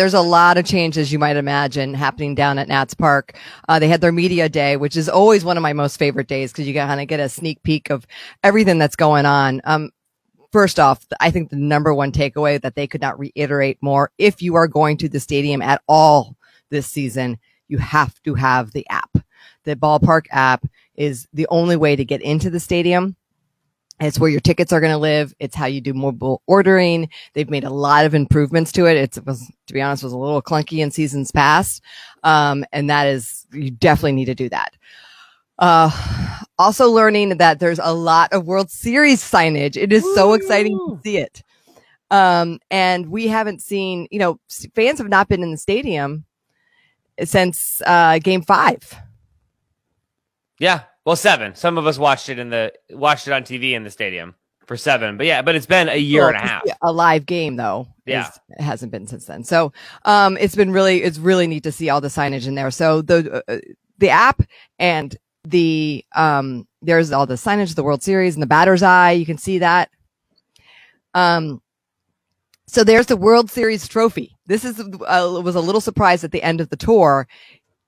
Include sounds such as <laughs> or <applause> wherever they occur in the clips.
There's a lot of changes you might imagine happening down at Nats Park. Uh, they had their media day, which is always one of my most favorite days because you kind of get a sneak peek of everything that's going on. Um, first off, I think the number one takeaway that they could not reiterate more. If you are going to the stadium at all this season, you have to have the app. The ballpark app is the only way to get into the stadium. It's where your tickets are going to live. It's how you do mobile ordering. They've made a lot of improvements to it. It's, it was, to be honest, was a little clunky in seasons past. Um, and that is, you definitely need to do that. Uh, also learning that there's a lot of World Series signage. It is so exciting to see it. Um, and we haven't seen, you know, fans have not been in the stadium since, uh, game five. Yeah, well, seven. Some of us watched it in the watched it on TV in the stadium for seven. But yeah, but it's been a year well, and a half. A live game though. Yeah, is, it hasn't been since then. So um, it's been really it's really neat to see all the signage in there. So the uh, the app and the um there's all the signage of the World Series and the batter's eye. You can see that. Um. So there's the World Series trophy. This is uh, was a little surprise at the end of the tour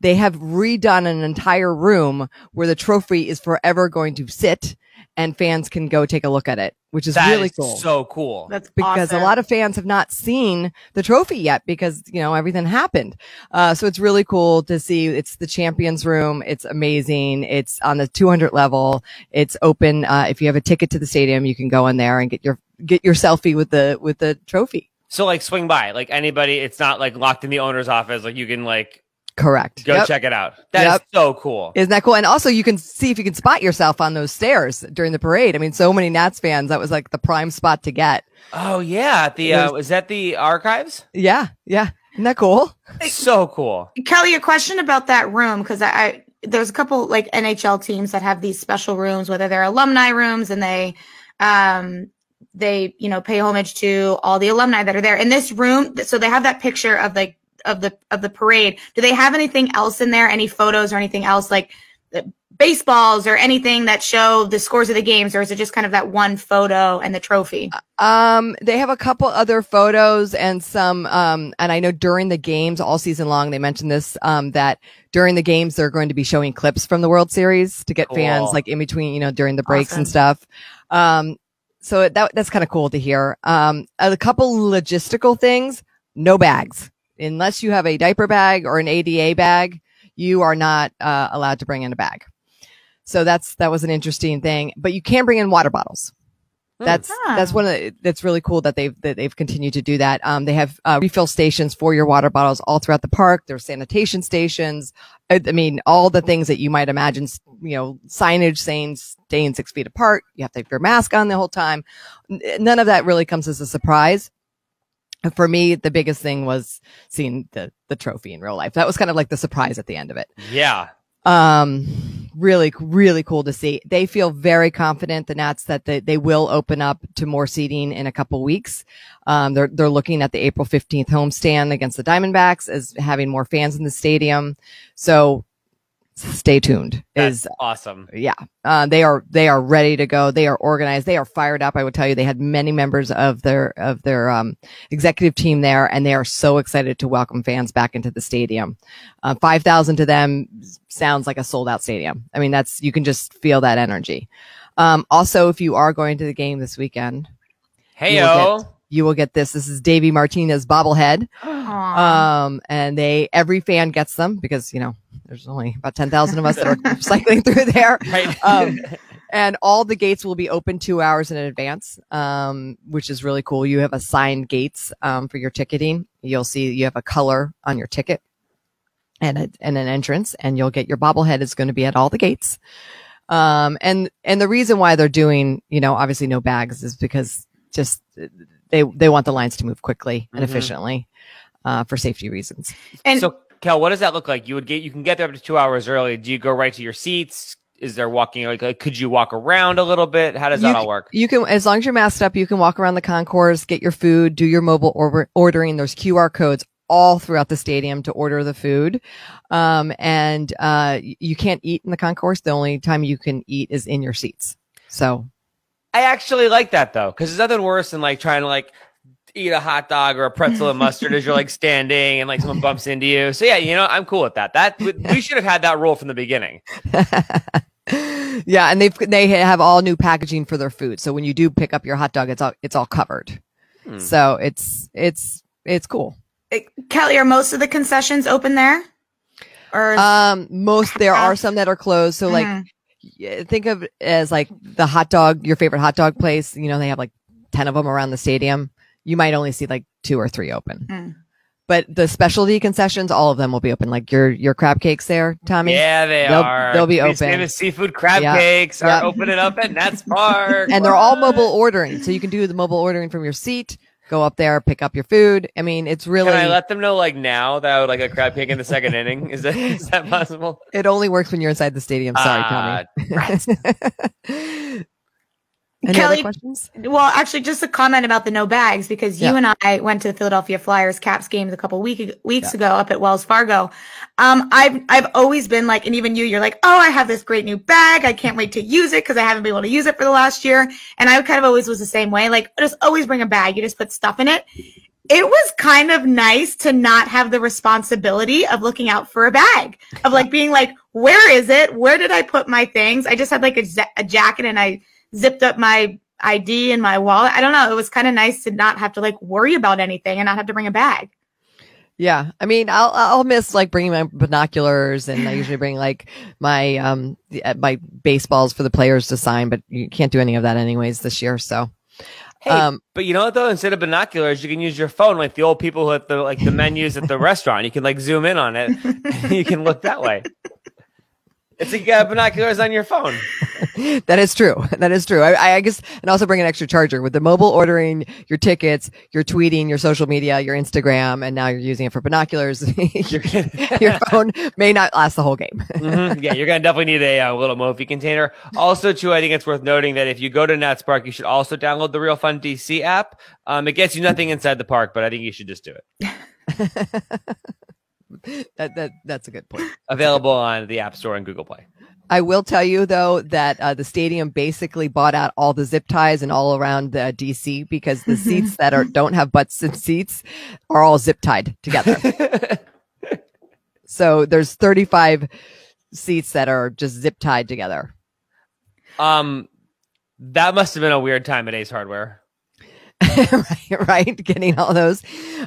they have redone an entire room where the trophy is forever going to sit and fans can go take a look at it, which is that really is cool. So cool. That's because awesome. a lot of fans have not seen the trophy yet because, you know, everything happened. Uh, so it's really cool to see. It's the champions room. It's amazing. It's on the 200 level. It's open. Uh, if you have a ticket to the stadium, you can go in there and get your, get your selfie with the, with the trophy. So like swing by, like anybody, it's not like locked in the owner's office. Like you can like Correct. Go yep. check it out. That yep. is so cool. Isn't that cool? And also you can see if you can spot yourself on those stairs during the parade. I mean, so many Nats fans, that was like the prime spot to get. Oh yeah. The, uh, is that the archives? Yeah. Yeah. Isn't that cool? so cool. Kelly, a question about that room. Cause I, I, there's a couple like NHL teams that have these special rooms, whether they're alumni rooms and they, um, they, you know, pay homage to all the alumni that are there in this room. So they have that picture of like of the of the parade. Do they have anything else in there? Any photos or anything else like baseballs or anything that show the scores of the games, or is it just kind of that one photo and the trophy? Um, they have a couple other photos and some. Um, and I know during the games all season long, they mentioned this. Um, that during the games they're going to be showing clips from the World Series to get cool. fans like in between, you know, during the breaks awesome. and stuff. Um, so that that's kind of cool to hear. Um, a couple logistical things. No bags unless you have a diaper bag or an ADA bag, you are not uh, allowed to bring in a bag. So that's that was an interesting thing. But you can bring in water bottles. Hmm. That's ah. that's one of the, that's really cool that they've that they've continued to do that. Um, they have uh, refill stations for your water bottles all throughout the park. There's sanitation stations. I, I, mean, all the things that you might imagine. You know, signage saying staying six feet apart. You have to have your mask on the whole time. None of that really comes as a surprise for me, the biggest thing was seeing the the trophy in real life. That was kind of like the surprise at the end of it. Yeah. Um, really, really cool to see. They feel very confident, the Nats, that they, they will open up to more seating in a couple weeks. Um, they're, they're looking at the April 15th homestand against the Diamondbacks as having more fans in the stadium. So stay tuned That's is awesome. Yeah. Uh, they are, they are ready to go. They are organized. They are fired up. I would tell you, they had many members of their, of their, um, executive team there and they are so excited to welcome fans back into the stadium. Uh, 5,000 to them sounds like a sold out stadium. I mean, that's, you can just feel that energy. Um, also, if you are going to the game this weekend, hey, yo you will get this. This is Davey Martinez bobblehead. Um, and they, every fan gets them because, you know, there's only about 10,000 of us that are <laughs> cycling through there. Right. Um, and all the gates will be open two hours in advance, um, which is really cool. You have assigned gates, um, for your ticketing. You'll see you have a color on your ticket and a, and an entrance and you'll get your bobblehead is going to be at all the gates. Um, and, and the reason why they're doing, you know, obviously no bags is because just they they want the lines to move quickly and mm-hmm. efficiently uh, for safety reasons. And so, Kel, what does that look like? You would get you can get there up to two hours early. Do you go right to your seats? Is there walking? Like, like could you walk around a little bit? How does you, that all work? You can, as long as you're masked up, you can walk around the concourse, get your food, do your mobile or- ordering. There's QR codes all throughout the stadium to order the food. Um, and, uh, you can't eat in the concourse. The only time you can eat is in your seats. So I actually like that though, because there's nothing worse than like trying to like eat a hot dog or a pretzel and mustard as you're like standing and like someone bumps into you. So yeah, you know, I'm cool with that. That we should have had that rule from the beginning. <laughs> yeah, and they they have all new packaging for their food. So when you do pick up your hot dog, it's all it's all covered. Hmm. So it's it's it's cool. Kelly, are most of the concessions open there? Or um, most there are some that are closed. So like, mm-hmm. Think of as like the hot dog, your favorite hot dog place. You know, they have like ten of them around the stadium. You might only see like two or three open. Mm. But the specialty concessions, all of them will be open. Like your your crab cakes there, Tommy. Yeah, they they'll, are. They'll be These open. Famous seafood crab yep. cakes are yep. opening up at Nats Park, <laughs> and they're all mobile ordering, so you can do the mobile ordering from your seat go up there, pick up your food. I mean, it's really. Can I let them know like now that I would like a crab cake in the second inning? Is that is that possible? It only works when you're inside the stadium. Sorry, uh, Tommy. <laughs> <laughs> Any Kelly, questions? Well, actually, just a comment about the no bags because you yeah. and I went to the Philadelphia Flyers Caps games a couple week, weeks yeah. ago up at Wells Fargo. Um, I've I've always been like, and even you, you're like, oh, I have this great new bag. I can't wait to use it because I haven't been able to use it for the last year. And I kind of always was the same way. Like, just always bring a bag. You just put stuff in it. It was kind of nice to not have the responsibility of looking out for a bag, of like being like, where is it? Where did I put my things? I just had like a, a jacket and I zipped up my ID and my wallet. I don't know. It was kind of nice to not have to like worry about anything and not have to bring a bag. Yeah, I mean, I'll I'll miss like bringing my binoculars, and I usually bring like my um uh, my baseballs for the players to sign, but you can't do any of that anyways this year. So, hey, um, but you know what though? Instead of binoculars, you can use your phone, like the old people who at the like the menus at the <laughs> restaurant. You can like zoom in on it, <laughs> you can look that way. It's like uh, binoculars on your phone. <laughs> that is true. <laughs> That is true. I, I, guess, and also bring an extra charger with the mobile ordering, your tickets, your tweeting, your social media, your Instagram, and now you're using it for binoculars. <laughs> your, your phone may not last the whole game. mm-hmm. Yeah, you're gonna definitely need a, a uh, little Mophie container. Also, too, I think it's worth noting that if you go to Nats Park, you should also download the Real Fun DC app. Um, it gets you nothing inside the park, but I think you should just do it. That that that's a good point. <laughs> Available on the App Store and Google Play. I will tell you though that uh, the stadium basically bought out all the zip ties and all around the DC because the <laughs> seats that are don't have butts and seats are all zip tied together. <laughs> so there's 35 seats that are just zip tied together. Um, that must have been a weird time at Ace Hardware. <laughs> right, right, getting all those.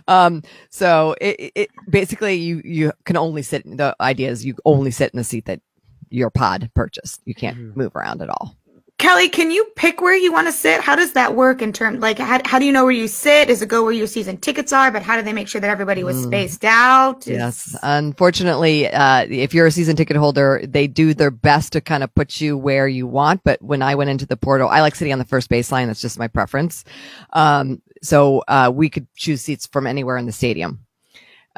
Um, so it, it basically you you can only sit. The idea is you only sit in the seat that your pod purchased. You can't mm-hmm. move around at all. Kelly, can you pick where you want to sit? How does that work in terms like how, how do you know where you sit? Does it go where your season tickets are? But how do they make sure that everybody was mm. spaced out? Yes. Unfortunately, uh, if you're a season ticket holder, they do their best to kind of put you where you want. But when I went into the portal, I like sitting on the first baseline. That's just my preference. Um, so uh, we could choose seats from anywhere in the stadium.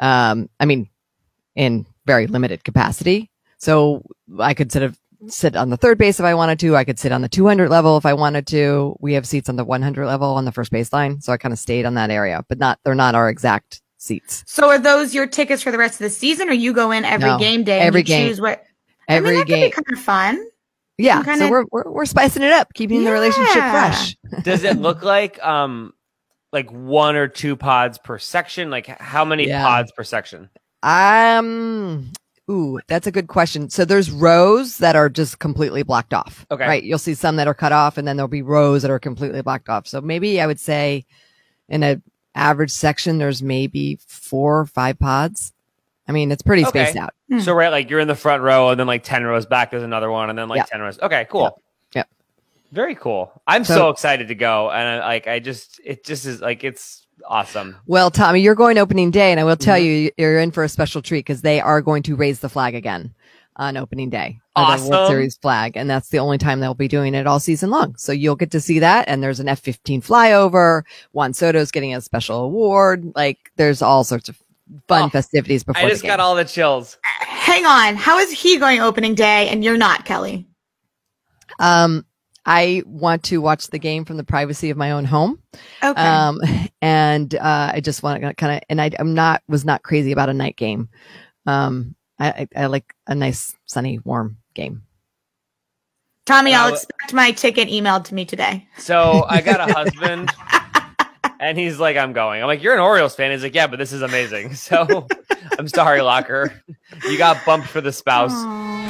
Um, I mean, in very limited capacity. So I could sort of sit on the third base if I wanted to. I could sit on the 200 level if I wanted to. We have seats on the 100 level on the first baseline. So I kind of stayed on that area, but not, they're not our exact seats. So are those your tickets for the rest of the season or you go in every no, game day every game. choose what? Every I mean, game. kind of fun. Yeah. Kinda... So we're, we're, we're, spicing it up, keeping yeah. the relationship fresh. Does it look <laughs> like, um, like one or two pods per section? Like how many yeah. pods per section? Um, Ooh, that's a good question. So there's rows that are just completely blocked off. Okay. Right. You'll see some that are cut off and then there'll be rows that are completely blocked off. So maybe I would say in an average section, there's maybe four or five pods. I mean, it's pretty okay. spaced out. Hmm. So right, like you're in the front row and then like 10 rows back, there's another one and then like 10 rows. Okay, cool. Yep. yep. Very cool. I'm so, so excited to go. And I, like, I just, it just is like, it's, awesome. Well, Tommy, you're going opening day, and I will tell mm-hmm. you, you're in for a special treat because they are going to raise the flag again on opening day. Awesome. The World Series flag. And that's the only time they'll be doing it all season long. So you'll get to see that. And there's an F-15 flyover. Juan Soto's getting a special award. Like there's all sorts of fun oh, festivities before. I just got all the chills. Hang on. How is he going opening day and you're not, Kelly? Um, I want to watch the game from the privacy of my own home. Okay. Um, and uh, I just want to kind of, and I, am not was not crazy about a night game. Um, I, I, I like a nice sunny warm game. Tommy, I'll expect my ticket emailed to me today. So I got a husband. <laughs> and he's like, I'm going. I'm like, you're an Orioles fan. He's like, yeah, but this is amazing. <laughs> So I'm sorry, Locker. You got bumped for the spouse. Aw.